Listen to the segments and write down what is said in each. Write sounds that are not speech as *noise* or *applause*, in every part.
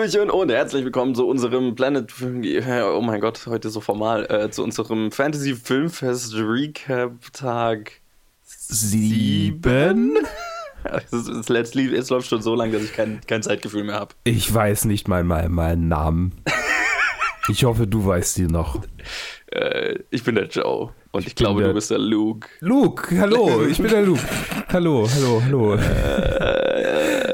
Hallöchen und herzlich willkommen zu unserem Planet. Oh mein Gott, heute so formal. Äh, zu unserem Fantasy Filmfest Recap Tag Sieben? *laughs* Es, läuft schon so lange, dass ich kein, kein Zeitgefühl mehr habe. Ich weiß nicht mal meinen, meinen Namen. *laughs* Ich hoffe, du weißt ihn noch. Äh, ich bin der Joe. Und ich, ich glaube, du bist der Luke. Luke, hallo, ich bin der *laughs* Luke. Hallo, hallo, hallo. Äh,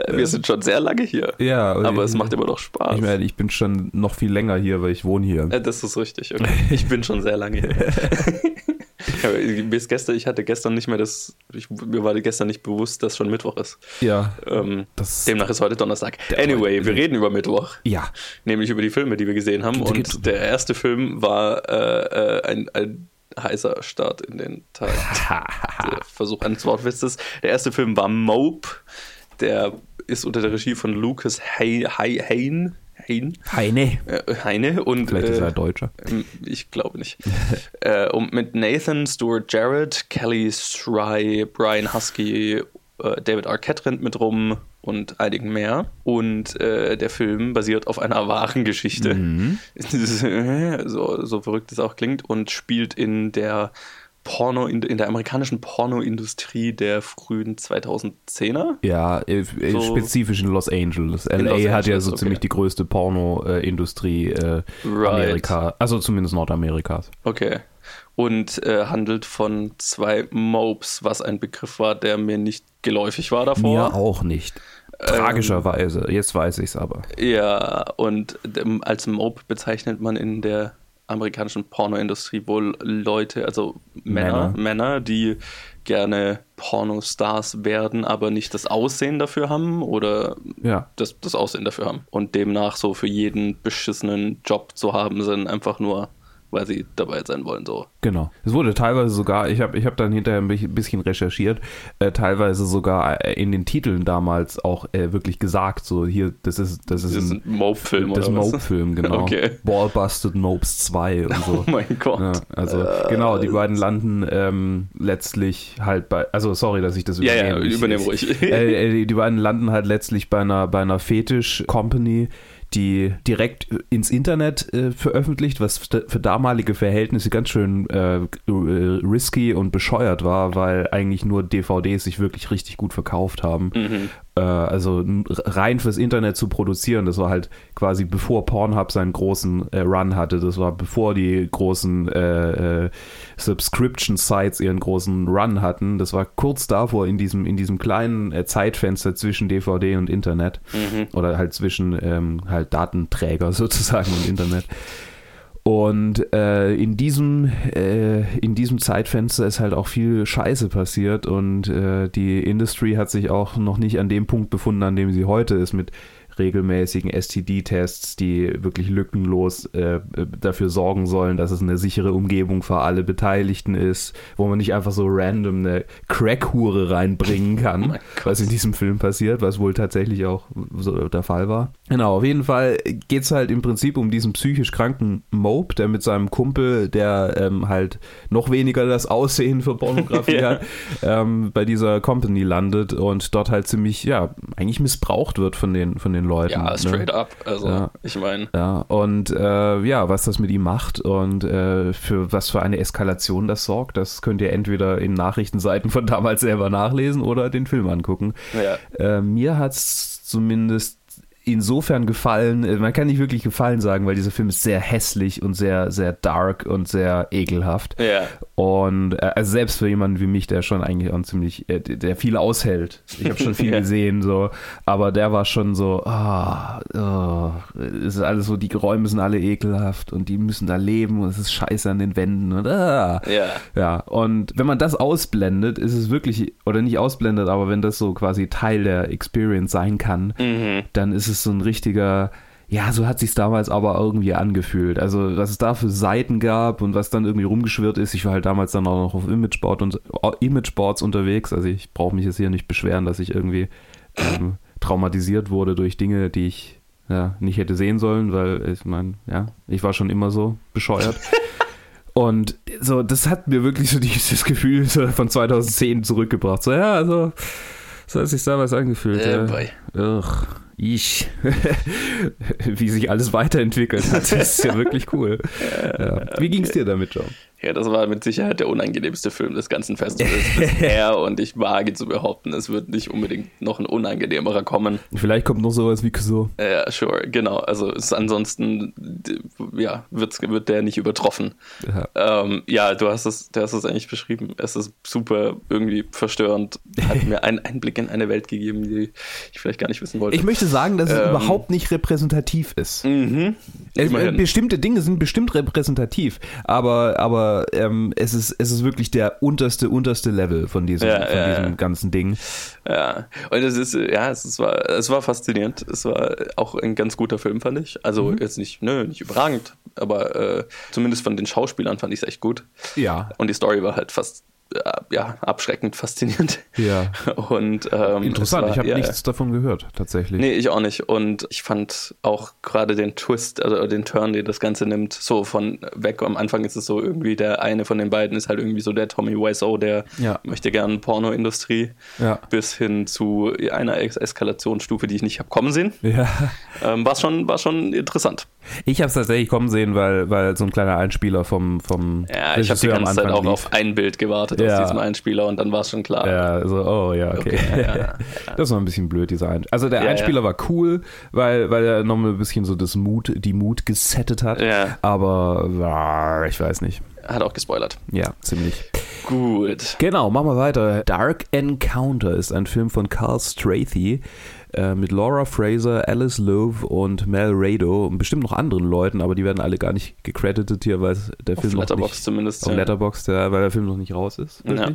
wir sind schon sehr lange hier. Ja, aber ich, es macht immer noch Spaß. Ich meine, ich bin schon noch viel länger hier, weil ich wohne hier. Äh, das ist richtig. Okay. *laughs* Ich bin schon sehr lange hier. *laughs* bis gestern, ich hatte gestern nicht mehr das, ich, mir war gestern nicht bewusst, dass schon Mittwoch ist. Ja. Ähm, demnach ist heute Donnerstag. Anyway, wir reden über Mittwoch. Ja. Nämlich über die Filme, die wir gesehen haben. Und der erste Film war äh, äh ein, ein heißer Start in den Tag. *laughs* Versuch eines Wortwitzes. Der erste Film war Mope. Der ist unter der Regie von Lucas Hain. Hain Hein. Heine. Äh, Heine und. Vielleicht ist er äh, Deutscher. Ähm, ich glaube nicht. *laughs* äh, und mit Nathan Stewart Jarrett, Kelly Sry, Brian Husky, äh, David Arquette rennt mit rum und einigen mehr. Und äh, der Film basiert auf einer wahren Geschichte. Mhm. *laughs* so, so verrückt es auch klingt und spielt in der Porno in, in der amerikanischen Pornoindustrie der frühen 2010er. Ja, äh, äh, so spezifisch in Los Angeles. LA Los Angeles, hat ja so okay. ziemlich die größte Pornoindustrie äh, right. Amerika, also zumindest Nordamerikas. Okay. Und äh, handelt von zwei Mopes, was ein Begriff war, der mir nicht geläufig war davor. Mir auch nicht. Tragischerweise, ähm, jetzt weiß ich es aber. Ja, und ähm, als Mope bezeichnet man in der amerikanischen Pornoindustrie wohl Leute, also Männer, Männer, Männer, die gerne Pornostars werden, aber nicht das Aussehen dafür haben oder ja. das, das Aussehen dafür haben. Und demnach so für jeden beschissenen Job zu haben sind, einfach nur weil sie dabei sein wollen. So. Genau. Es wurde teilweise sogar, ich habe ich hab dann hinterher ein bisschen recherchiert, äh, teilweise sogar äh, in den Titeln damals auch äh, wirklich gesagt, so hier, das ist das ist, das ein, ein Mope-Film Das ist ein Mope-Film, genau. *laughs* okay. Ballbusted Mopes 2 und *laughs* so. Oh mein Gott. Ja, also äh, genau, die beiden landen ähm, letztlich halt bei, also sorry, dass ich das übernehme. Ja, ja, übernehme ruhig. *laughs* Äh, die, die beiden landen halt letztlich bei einer, bei einer Fetisch-Company, die direkt ins Internet äh, veröffentlicht, was für damalige Verhältnisse ganz schön äh, äh, risky und bescheuert war, weil eigentlich nur DVDs sich wirklich richtig gut verkauft haben. Mhm äh, also rein fürs Internet zu produzieren, das war halt quasi bevor Pornhub seinen großen äh, Run hatte, das war bevor die großen äh, äh, Subscription-Sites ihren großen Run hatten, das war kurz davor in diesem, in diesem kleinen äh, Zeitfenster zwischen DVD und Internet mhm. oder halt zwischen ähm, halt Datenträger *laughs* sozusagen und Internet. Und äh, in, diesem, äh, in diesem Zeitfenster ist halt auch viel Scheiße passiert und äh, die Industry hat sich auch noch nicht an dem Punkt befunden, an dem sie heute ist, mit regelmäßigen STD-Tests, die wirklich lückenlos äh, dafür sorgen sollen, dass es eine sichere Umgebung für alle Beteiligten ist, wo man nicht einfach so random eine Crack-Hure reinbringen *laughs* kann, oh was in diesem Film passiert, was wohl tatsächlich auch so der Fall war. Genau, auf jeden Fall geht es halt im Prinzip um diesen psychisch kranken Mope, der mit seinem Kumpel, der ähm, halt noch weniger das Aussehen für Pornografie *laughs* ja. hat, ähm, bei dieser Company landet und dort halt ziemlich, ja, eigentlich missbraucht wird von den, von den Leuten. Ja, ne? straight ne? up. Also, ja. ich meine. Ja, und äh, ja, was das mit ihm macht und äh, für was für eine Eskalation das sorgt, das könnt ihr entweder in Nachrichtenseiten von damals selber nachlesen oder den Film angucken. Ja. Äh, mir hat es zumindest insofern gefallen, äh, man kann nicht wirklich gefallen sagen, weil dieser Film ist sehr hässlich und sehr, sehr dark und sehr ekelhaft. Ja. Und äh, also selbst für jemanden wie mich, der schon eigentlich auch ziemlich, äh, der viel aushält. Ich habe schon *laughs* viel ja. gesehen, so, aber der war schon so, ah, oh, es ist alles so, die Räume sind alle ekelhaft und die müssen da leben und es ist scheiße an den Wänden und ah. Ja. Ja. Und wenn man das ausblendet, ist es wirklich, oder nicht ausblendet, aber wenn das so quasi Teil der Experience sein kann, mhm. dann ist es ist so ein richtiger, ja, so hat sich damals aber irgendwie angefühlt. Also, was es da für Seiten gab und was dann irgendwie rumgeschwirrt ist. Ich war halt damals dann auch noch auf Imageboard und äh, Imageboards unterwegs. Also, ich brauche mich jetzt hier nicht beschweren, dass ich irgendwie ähm, traumatisiert wurde durch Dinge, die ich ja, nicht hätte sehen sollen, weil ich meine, ja, ich war schon immer so bescheuert. *laughs* Und so, das hat mir wirklich so dieses Gefühl von 2010 zurückgebracht. So, ja, also, so hat sich damals angefühlt. Äh, ja. Ich. *laughs* Wie sich alles weiterentwickelt hat. Das *laughs* ist ja wirklich cool. Ja. Wie ging es dir damit, John? Ja, das war mit Sicherheit der unangenehmste Film des ganzen Festivals bisher *laughs* und ich wage zu behaupten, es wird nicht unbedingt noch ein unangenehmerer kommen. Vielleicht kommt noch sowas wie so. Ja, sure, genau. Also ist ansonsten ja, wird, wird der nicht übertroffen. Ja. Ähm, ja, du hast es, du hast es eigentlich beschrieben. Es ist super irgendwie verstörend. Hat mir einen Einblick in eine Welt gegeben, die ich vielleicht gar nicht wissen wollte. Ich möchte sagen, dass es ähm, überhaupt nicht repräsentativ ist. Mhm. Es, bestimmte Dinge sind bestimmt repräsentativ, aber, aber ähm, es, ist, es ist wirklich der unterste, unterste Level von diesem, ja, von diesem ja. ganzen Ding. Ja, und es ist, ja, es, ist, war, es war faszinierend. Es war auch ein ganz guter Film, fand ich. Also mhm. jetzt nicht, nö, nicht überragend, aber äh, zumindest von den Schauspielern fand ich es echt gut. Ja. Und die Story war halt fast äh, ja, abschreckend faszinierend. Ja. *laughs* Und, ähm, Interessant, war, ich habe ja, nichts davon gehört, tatsächlich. Nee, ich auch nicht. Und ich fand auch gerade den Twist, also den Turn, den das Ganze nimmt, so von weg. Am Anfang ist es so irgendwie, der eine von den beiden ist halt irgendwie so der Tommy Wiseau, der ja. möchte gerne Pornoindustrie, ja. bis hin zu einer Eskalationsstufe, die ich nicht habe kommen sehen. Ja. Ähm, war, schon, war schon interessant. Ich habe es tatsächlich kommen sehen, weil, weil so ein kleiner Einspieler vom, vom Ja, ich habe die ganze Zeit auch lief. auf ein Bild gewartet ja. aus diesem Einspieler und dann war es schon klar. Ja, so, oh ja, okay. okay ja, ja, *laughs* das war ein bisschen blöd, dieser Einspieler. Also der Einspieler war cool, weil, weil er nochmal ein bisschen so das Mut, die Mut gesettet hat. Aber ich weiß nicht. Hat auch gespoilert. Ja, ziemlich. Gut. Genau, machen wir weiter. Dark Encounter ist ein Film von Carl Strathy äh, mit Laura Fraser, Alice Lowe und Mel Rado und bestimmt noch anderen Leuten, aber die werden alle gar nicht gecredited hier, weil der auf Film Letterbox noch nicht, zumindest. Auf ja. Letterbox, ja, weil der Film noch nicht raus ist. Ja.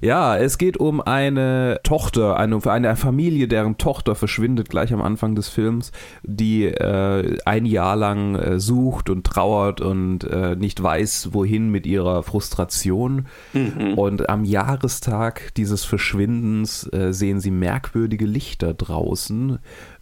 ja. es geht um eine Tochter, eine, eine Familie, deren Tochter verschwindet gleich am Anfang des Films, die äh, ein Jahr lang äh, sucht und trauert und äh, nicht weiß, wohin mit ihrer Frustration. Mhm. Und am Jahrestag dieses Verschwindens äh, sehen sie merkwürdige Lichter draußen außen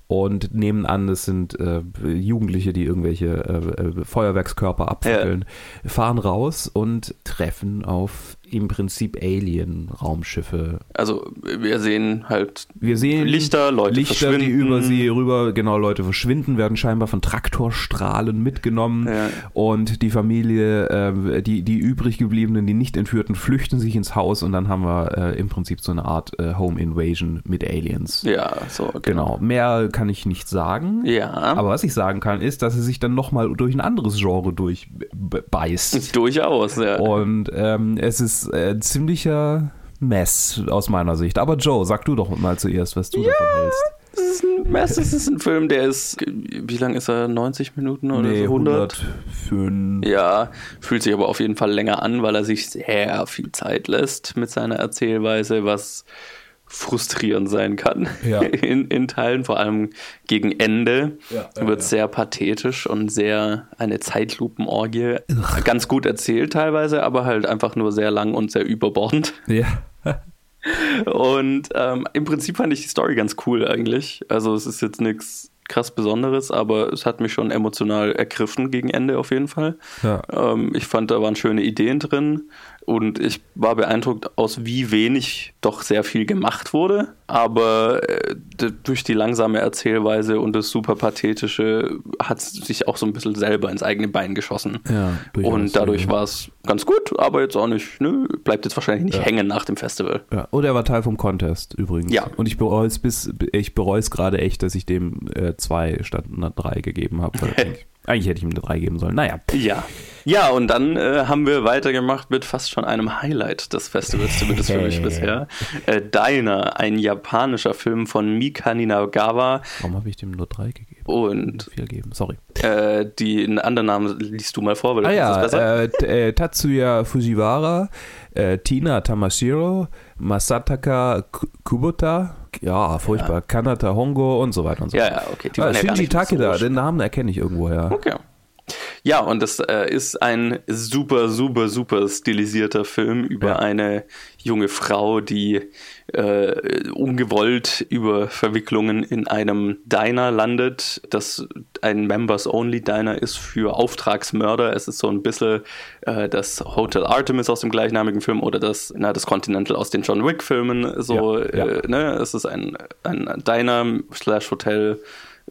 und nehmen an, es sind äh, Jugendliche, die irgendwelche äh, äh Feuerwerkskörper abfackeln, ja. fahren raus und treffen auf im Prinzip Alien-Raumschiffe. Also wir sehen halt wir sehen Lichter, Leute Lichter, die über sie rüber, genau, Leute verschwinden, werden scheinbar von Traktorstrahlen mitgenommen ja. und die Familie, äh, die, die übrig gebliebenen, die nicht entführten, flüchten sich ins Haus und dann haben wir äh, im Prinzip so eine Art äh, Home Invasion mit Aliens. Ja, so. Genau. genau. Mehr kann ich nicht sagen. Ja. Aber was ich sagen kann, ist, dass er sich dann nochmal durch ein anderes Genre durchbeißt. Durchaus, ja. Und ähm, es ist ist äh, ein ziemlicher Mess aus meiner Sicht. Aber Joe, sag du doch mal zuerst, was du ja, davon hältst. Das ist ein Mess, das ist ein Film, der ist, wie lang ist er? 90 Minuten oder nee, so? 100? 105. Ja, fühlt sich aber auf jeden Fall länger an, weil er sich sehr viel Zeit lässt mit seiner Erzählweise, was frustrierend sein kann ja. *laughs* in, in Teilen, vor allem gegen Ende ja, ja, wird sehr pathetisch und sehr eine Zeitlupenorgie. Ugh. Ganz gut erzählt teilweise, aber halt einfach nur sehr lang und sehr überbordend. *laughs* Ja. und ähm, im Prinzip fand ich die Story ganz cool eigentlich. Also es ist jetzt nichts krass Besonderes, aber es hat mich schon emotional ergriffen gegen Ende auf jeden Fall. Ja. Ähm, ich fand, da waren schöne Ideen drin. Und ich war beeindruckt, aus wie wenig doch sehr viel gemacht wurde. Aber äh, durch die langsame Erzählweise und das super pathetische hat es sich auch so ein bisschen selber ins eigene Bein geschossen. Ja, und dadurch ja. war es ganz gut, aber jetzt auch nicht, nö, bleibt jetzt wahrscheinlich nicht ja. hängen nach dem Festival. Ja. Und er war Teil vom Contest übrigens. Ja. Und ich bereue es bis, ich bereue es gerade echt, dass ich dem äh, zwei statt einer drei gegeben habe. *laughs* Eigentlich hätte ich ihm eine 3 geben sollen. Naja. Ja. Ja, und dann äh, haben wir weitergemacht mit fast schon einem Highlight des Festivals, zumindest für mich bisher. Äh, Diner, ein japanischer Film von Mika Ninagawa. Warum habe ich dem nur 3 gegeben? Und. Vier geben, sorry. Äh, die anderen Namen liest du mal vor, weil ah, ja, besser. Äh, äh, Tatsuya Fujiwara, äh, Tina Tamashiro, Masataka Kubota, ja, furchtbar, ja. Kanata Hongo und so weiter und so fort. Ja, ja, okay. Die ah, Shinji ja Takeda, so den Namen erkenne ich irgendwoher. Okay. Ja, und das äh, ist ein super, super, super stilisierter Film über Ja. eine junge Frau, die äh, ungewollt über Verwicklungen in einem Diner landet, das ein Members-Only-Diner ist für Auftragsmörder. Es ist so ein bisschen äh, das Hotel Artemis aus dem gleichnamigen Film oder das, na, das Continental aus den John Wick-Filmen. So, Ja, ja. Äh, ne? Es ist ein, ein Diner slash Hotel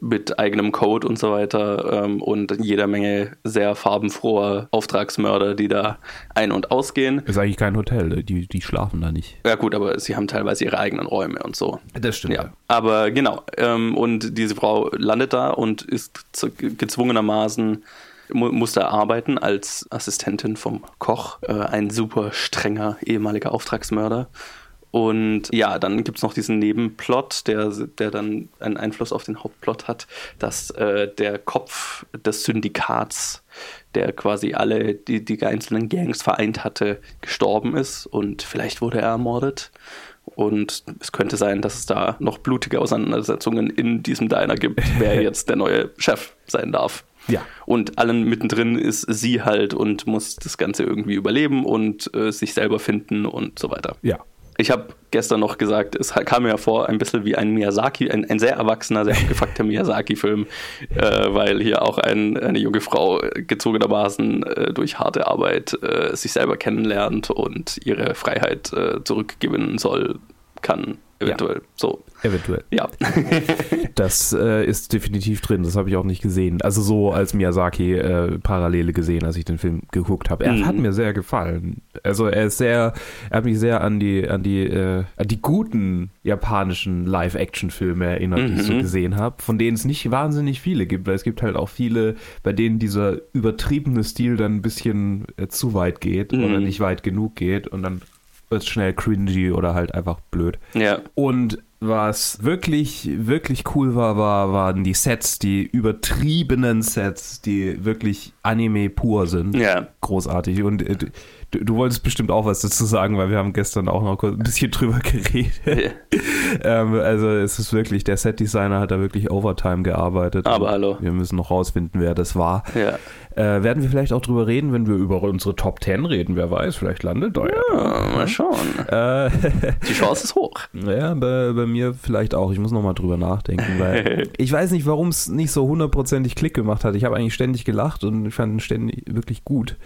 mit eigenem Code und so weiter ähm, und jeder Menge sehr farbenfroher Auftragsmörder, die da ein- und ausgehen. Ist eigentlich kein Hotel, die, die schlafen da nicht. Ja gut, aber sie haben teilweise ihre eigenen Räume und so. Das stimmt. Ja, aber genau. Ähm, und diese Frau landet da und ist gezwungenermaßen mu muss da arbeiten als Assistentin vom Koch, äh, ein super strenger ehemaliger Auftragsmörder. Und ja, dann gibt es noch diesen Nebenplot, der, der dann einen Einfluss auf den Hauptplot hat, dass äh, der Kopf des Syndikats, der quasi alle die, die einzelnen Gangs vereint hatte, gestorben ist und vielleicht wurde er ermordet. Und es könnte sein, dass es da noch blutige Auseinandersetzungen in diesem Diner gibt, *laughs* wer jetzt der neue Chef sein darf. Ja. Und allen mittendrin ist sie halt und muss das Ganze irgendwie überleben und äh, sich selber finden und so weiter. Ja. Ich habe gestern noch gesagt, es kam mir ja vor, ein bisschen wie ein Miyazaki, ein, ein sehr erwachsener, sehr abgefuckter *laughs* Miyazaki-Film, äh, weil hier auch ein, eine junge Frau gezogenermaßen äh, durch harte Arbeit äh, sich selber kennenlernt und ihre Freiheit äh, zurückgewinnen soll, kann, eventuell. So, Eventuell. ja. *laughs* Das äh, ist definitiv drin, das habe ich auch nicht gesehen. Also so als Miyazaki-Parallele gesehen, als ich den Film geguckt habe. Er Mhm. hat mir sehr gefallen. Also er ist sehr, er hat mich sehr an die, an die, äh, an die guten japanischen Live-Action-Filme erinnert, die ich so Mhm. gesehen habe, von denen es nicht wahnsinnig viele gibt, weil es gibt halt auch viele, bei denen dieser übertriebene Stil dann ein bisschen äh, zu weit geht Mhm. oder nicht weit genug geht und dann wird es schnell cringy oder halt einfach blöd. ja. Und was wirklich, wirklich cool war, war, waren die Sets, die übertriebenen Sets, die wirklich Anime pur sind. Ja. Großartig. Und äh, du, du wolltest bestimmt auch was dazu sagen, weil wir haben gestern auch noch kurz ein bisschen drüber *laughs* geredet. ähm, also es ist wirklich, der Setdesigner hat da wirklich Overtime gearbeitet. Aber hallo. Wir müssen noch rausfinden, wer das war. Ja. Äh, werden wir vielleicht auch drüber reden, wenn wir über unsere Top 10 reden? Wer weiß, vielleicht landet da ja. ja, mal schauen. Äh, *laughs* Die Chance ist hoch. Ja, bei, bei mir vielleicht auch. Ich muss nochmal drüber nachdenken, weil *laughs* ich weiß nicht, warum es nicht so hundertprozentig Klick gemacht hat. Ich habe eigentlich ständig gelacht und ich fand ihn ständig wirklich gut.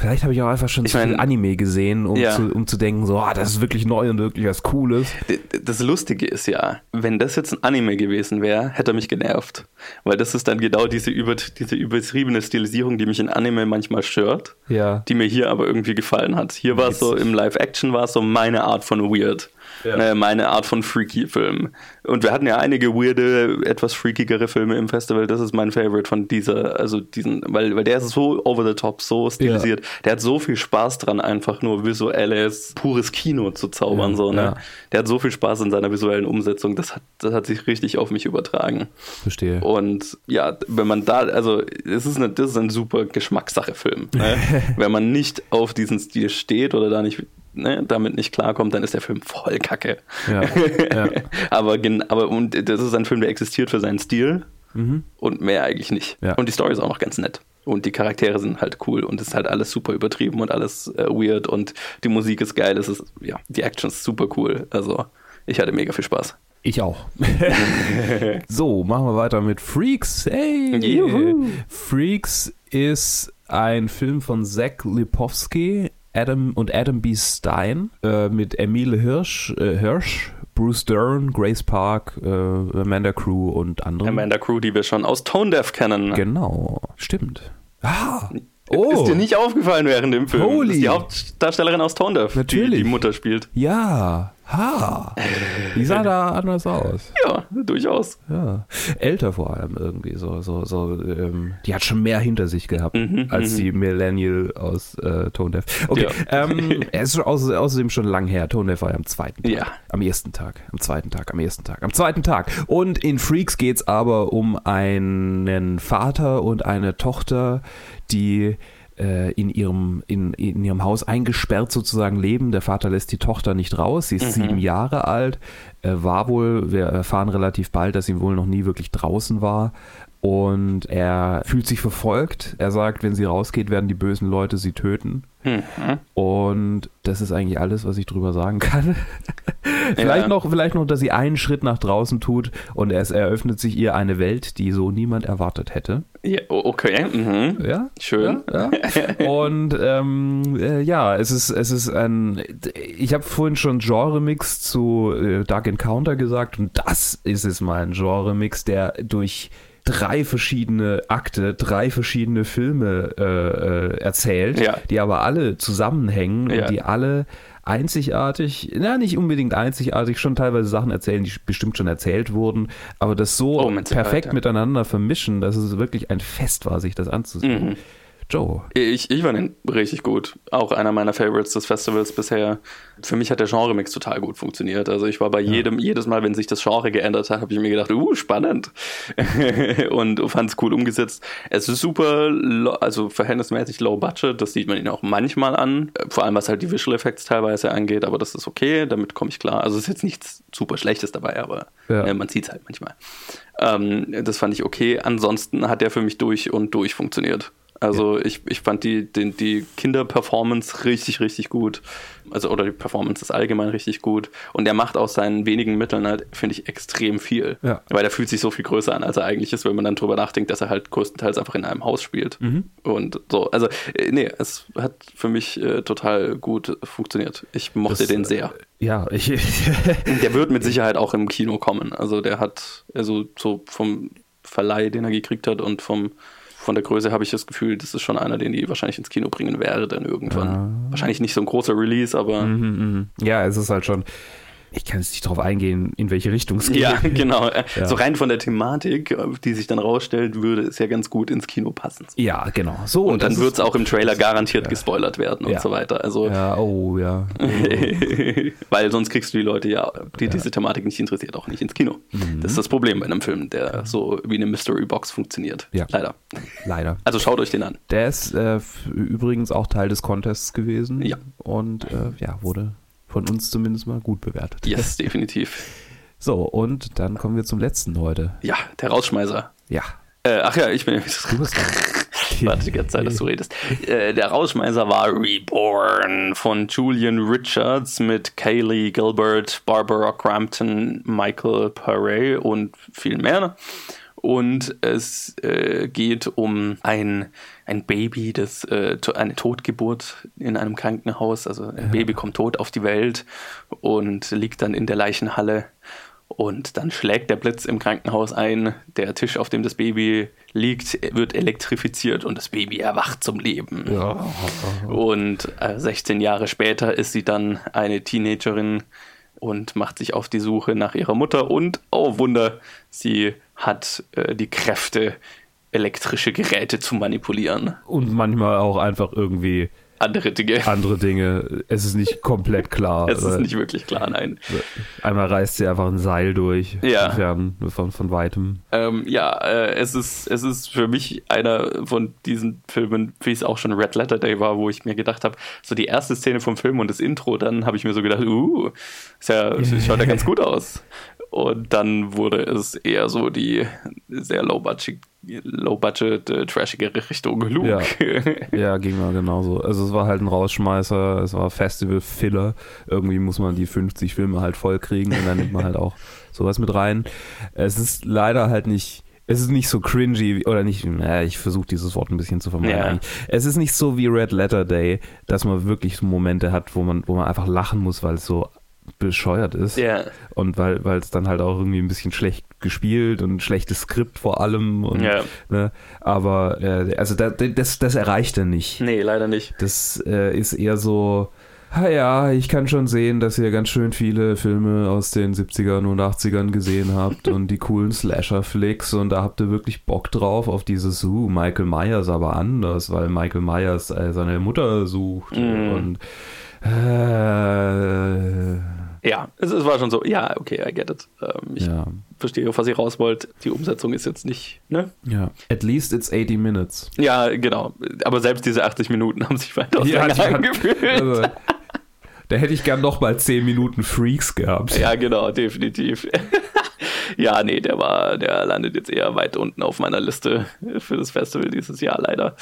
Vielleicht habe ich auch einfach schon Ich zu viel mein- Anime gesehen, um, Ja. zu, um zu denken, so, ah, das ist wirklich neu und wirklich was Cooles. Das Lustige ist ja, wenn das jetzt ein Anime gewesen wäre, hätte er mich genervt. Weil das ist dann genau diese, über, diese übertriebene Stilisierung, die mich in Anime manchmal stört, Ja. die mir hier aber irgendwie gefallen hat. Hier war es so, im Live-Action war es so meine Art von Weird. Ja. Ne, meine Art von Freaky-Film. Und wir hatten ja einige weirde, etwas freakigere Filme im Festival. Das ist mein Favorite von dieser, also diesen, weil, weil der ist so over the top, so stilisiert. Der hat so viel Spaß dran, einfach nur visuelles, pures Kino zu zaubern. Ja, so, ne? ja. Der hat so viel Spaß in seiner visuellen Umsetzung. Das hat, das hat sich richtig auf mich übertragen. Verstehe. Und ja, wenn man da, also es ist eine, das ist ein super Geschmackssache-Film. Ne? *laughs* wenn man nicht auf diesen Stil steht oder da nicht, ne, damit nicht klarkommt, dann ist der Film voll kacke. Ja, ja. *laughs* aber, aber und das ist ein Film, der existiert für seinen Stil und mehr eigentlich nicht. Ja. Und die Story ist auch noch ganz nett. Und die Charaktere sind halt cool und es ist halt alles super übertrieben und alles äh, weird und die Musik ist geil. Es ist, ja, die Action ist super cool. Also, ich hatte mega viel Spaß. Ich auch. *laughs* so, machen wir weiter mit Freaks. Hey! Juhu. Freaks ist ein Film von Zach Lipowski Adam und Adam B. Stein äh, mit Emile Hirsch, äh, Hirsch, Bruce Dern, Grace Park, äh, Amanda Crew und anderen. Amanda Crew, die wir schon aus Tone Deaf kennen. Genau, stimmt. Ah, Ist dir nicht aufgefallen während dem Film? Holy. Ist die Hauptdarstellerin aus Tone Deaf, Natürlich. Die, die Mutter spielt. ja, ha. Die sah da anders aus. Ja, durchaus. Ja, älter vor allem irgendwie so, so, so. Ähm, die hat schon mehr hinter sich gehabt Mhm, als die Millennial aus äh, Tone Deaf. Okay, Ja. ähm, *laughs* es ist außer, außerdem schon lang her. Tone Deaf war ja am zweiten Tag, Ja. am ersten Tag, am zweiten Tag, am ersten Tag, am zweiten Tag. Und in Freaks geht's aber um einen Vater und eine Tochter, die äh, in ihrem, in, in ihrem Haus eingesperrt sozusagen leben. Der Vater lässt die Tochter nicht raus. Sie ist sieben Jahre alt, äh, war wohl, wir erfahren relativ bald, dass sie wohl noch nie wirklich draußen war. Und er fühlt sich verfolgt. Er sagt, wenn sie rausgeht, werden die bösen Leute sie töten. Mhm. Und das ist eigentlich alles, was ich drüber sagen kann. *laughs* vielleicht, Ja. noch, vielleicht noch, dass sie einen Schritt nach draußen tut und es eröffnet sich ihr eine Welt, die so niemand erwartet hätte. Ja, okay. Mhm. Ja, Schön. Ja, ja. *laughs* Und ähm, äh, ja, es ist, es ist ein. Ich habe vorhin schon Genre-Mix zu äh, Dark Encounter gesagt und das ist es mal ein Genre-Mix, der durch drei verschiedene Akte, drei verschiedene Filme äh, äh, erzählt, Ja. die aber alle zusammenhängen Ja. und die alle einzigartig, na nicht unbedingt einzigartig, schon teilweise Sachen erzählen, die bestimmt schon erzählt wurden, aber das so Oh, perfekt miteinander vermischen, dass es wirklich ein Fest war, sich das anzusehen. Mhm. Joe. Ich, ich fand ihn richtig gut. Auch einer meiner Favorites des Festivals bisher. Für mich hat der Genre-Mix total gut funktioniert. Also ich war bei jedem, jedes Mal, wenn sich das Genre geändert hat, habe ich mir gedacht, uh, spannend. *laughs* und fand es cool umgesetzt. Es ist super, also verhältnismäßig low budget. Das sieht man ihn auch manchmal an. Vor allem, was halt die Visual Effects teilweise angeht. Aber das ist okay, damit komme ich klar. Also es ist jetzt nichts super Schlechtes dabei, aber Ja. äh, man sieht es halt manchmal. Ähm, das fand ich okay. Ansonsten hat der für mich durch und durch funktioniert. Also ich, ich fand die, die, die Kinder-Performance richtig, richtig gut. Also, oder die Performance ist allgemein richtig gut. Und er macht aus seinen wenigen Mitteln halt, finde ich, extrem viel. Ja. Weil er fühlt sich so viel größer an, als er eigentlich ist, wenn man dann drüber nachdenkt, dass er halt größtenteils einfach in einem Haus spielt. Und so, also, äh, nee, es hat für mich äh, total gut funktioniert. Ich mochte Das, den sehr. Ja, ich, *laughs* Der wird mit *laughs* Sicherheit auch im Kino kommen. Also der hat, also so vom Verleih, den er gekriegt hat und vom von der Größe habe ich das Gefühl, das ist schon einer, den die wahrscheinlich ins Kino bringen werden irgendwann. Wahrscheinlich nicht so ein großer Release, aber ja, es ist halt schon. Ich kann jetzt nicht darauf eingehen, in welche Richtung es geht. ja, genau. *laughs* Ja. So rein von der Thematik, die sich dann rausstellt, würde es ja ganz gut ins Kino passen. Ja, genau. So, Und dann wird es auch im Trailer garantiert gespoilert werden und Ja. so weiter. Also Ja, oh, ja. *laughs* Weil sonst kriegst du die Leute ja, die diese Thematik nicht interessiert, auch nicht ins Kino. Mhm. Das ist das Problem bei einem Film, der so wie eine Mystery Box funktioniert. Ja. Leider. Leider. Also schaut euch den an. Der ist äh, übrigens auch Teil des Contests gewesen. Ja. Und äh, ja, wurde von uns zumindest mal gut bewertet. Yes, definitiv. So, und dann kommen wir zum letzten heute. Ja, der Rausschmeißer. Ja. Äh, ach ja, ich bin. Du bist Warte die ganze Zeit, dass du redest. Äh, der Rausschmeißer war Reborn von Julian Richards mit Kaylee Gilbert, Barbara Crampton, Michael Paré und viel mehr. Und es äh, geht um ein, ein Baby, das äh, to- eine Totgeburt in einem Krankenhaus. Also ein Baby kommt tot auf die Welt und liegt dann in der Leichenhalle. Und dann schlägt der Blitz im Krankenhaus ein. Der Tisch, auf dem das Baby liegt, wird elektrifiziert und das Baby erwacht zum Leben. Und äh, 16 Jahre später ist sie dann eine Teenagerin und macht sich auf die Suche nach ihrer Mutter. Und, oh Wunder, sie hat äh, die Kräfte, elektrische Geräte zu manipulieren. Und manchmal auch einfach irgendwie Andere Dinge. andere Dinge. Es ist nicht komplett klar. Es ist Weil nicht wirklich klar, nein. Einmal reißt sie einfach ein Seil durch. Ja. Fern, von, von weitem. Ähm, ja, äh, es, ist, es ist für mich einer von diesen Filmen, wie es auch schon Red Letter Day war, wo ich mir gedacht habe, so die erste Szene vom Film und das Intro, dann habe ich mir so gedacht, uh, ist ja, *laughs* schaut ja ganz gut aus. Und dann wurde es eher so die sehr low-budget, low-budget äh, trashigere Richtung Luke. Ja. *laughs* Ja, ging mir genauso. Also es war halt ein Rausschmeißer, es war Festival-Filler. Irgendwie muss man die 50 Filme halt voll kriegen und dann nimmt man halt auch *laughs* sowas mit rein. Es ist leider halt nicht. Es ist nicht so cringy oder nicht, naja, ich versuche dieses Wort ein bisschen zu vermeiden. Ja. Es ist nicht so wie Red Letter Day, dass man wirklich so Momente hat, wo man, wo man einfach lachen muss, weil es so bescheuert ist. Ja. Und weil weil es dann halt auch irgendwie ein bisschen schlecht gespielt und ein schlechtes Skript vor allem. Und, Ja. ne, aber äh, also da, das, das erreicht er nicht. Nee, leider nicht. Das äh, ist eher so, "Ah ja, ich kann schon sehen, dass ihr ganz schön viele Filme aus den 70ern und 80ern gesehen habt und die coolen Slasher-Flicks und da habt ihr wirklich Bock drauf auf dieses, uh, Michael Myers aber anders, weil Michael Myers äh, seine Mutter sucht Mhm. und äh, Ja, es, es war schon so, ja, okay, I get it. Ähm, ich ja, verstehe, auf was ihr raus wollt. Die Umsetzung ist jetzt nicht, ne? ja. At least it's 80 minutes. Ja, genau. Aber selbst diese 80 Minuten haben sich weitaus Ja, länger angefühlt. Also, da hätte ich gern noch mal 10 Minuten Freaks gehabt. Ja, genau, definitiv. *laughs* ja, nee, der war, der landet jetzt eher weit unten auf meiner Liste für das Festival dieses Jahr leider.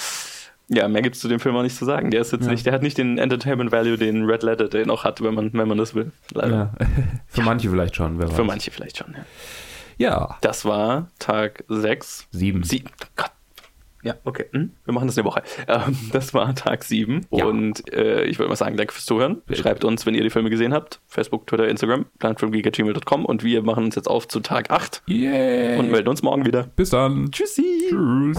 Ja, mehr gibt es zu dem Film auch nicht zu sagen. Der ist jetzt ja. nicht, der hat nicht den Entertainment Value, den Red Letter den auch hat, wenn man, wenn man das will. Leider. Ja. *laughs* Für manche vielleicht schon. Für manche vielleicht schon, ja. Ja. Das war Tag 6. 7. 7. Gott. Ja, okay. Hm? Wir machen das eine Woche. Ähm, das war Tag 7. Ja. Und äh, ich würde mal sagen, danke fürs Zuhören. Schreibt uns, wenn ihr die Filme gesehen habt. Facebook, Twitter, Instagram, planfilmgeek.gmail.com und wir machen uns jetzt auf zu Tag 8. Yeah. Und melden uns morgen wieder. Bis dann. Tschüssi. Tschüss.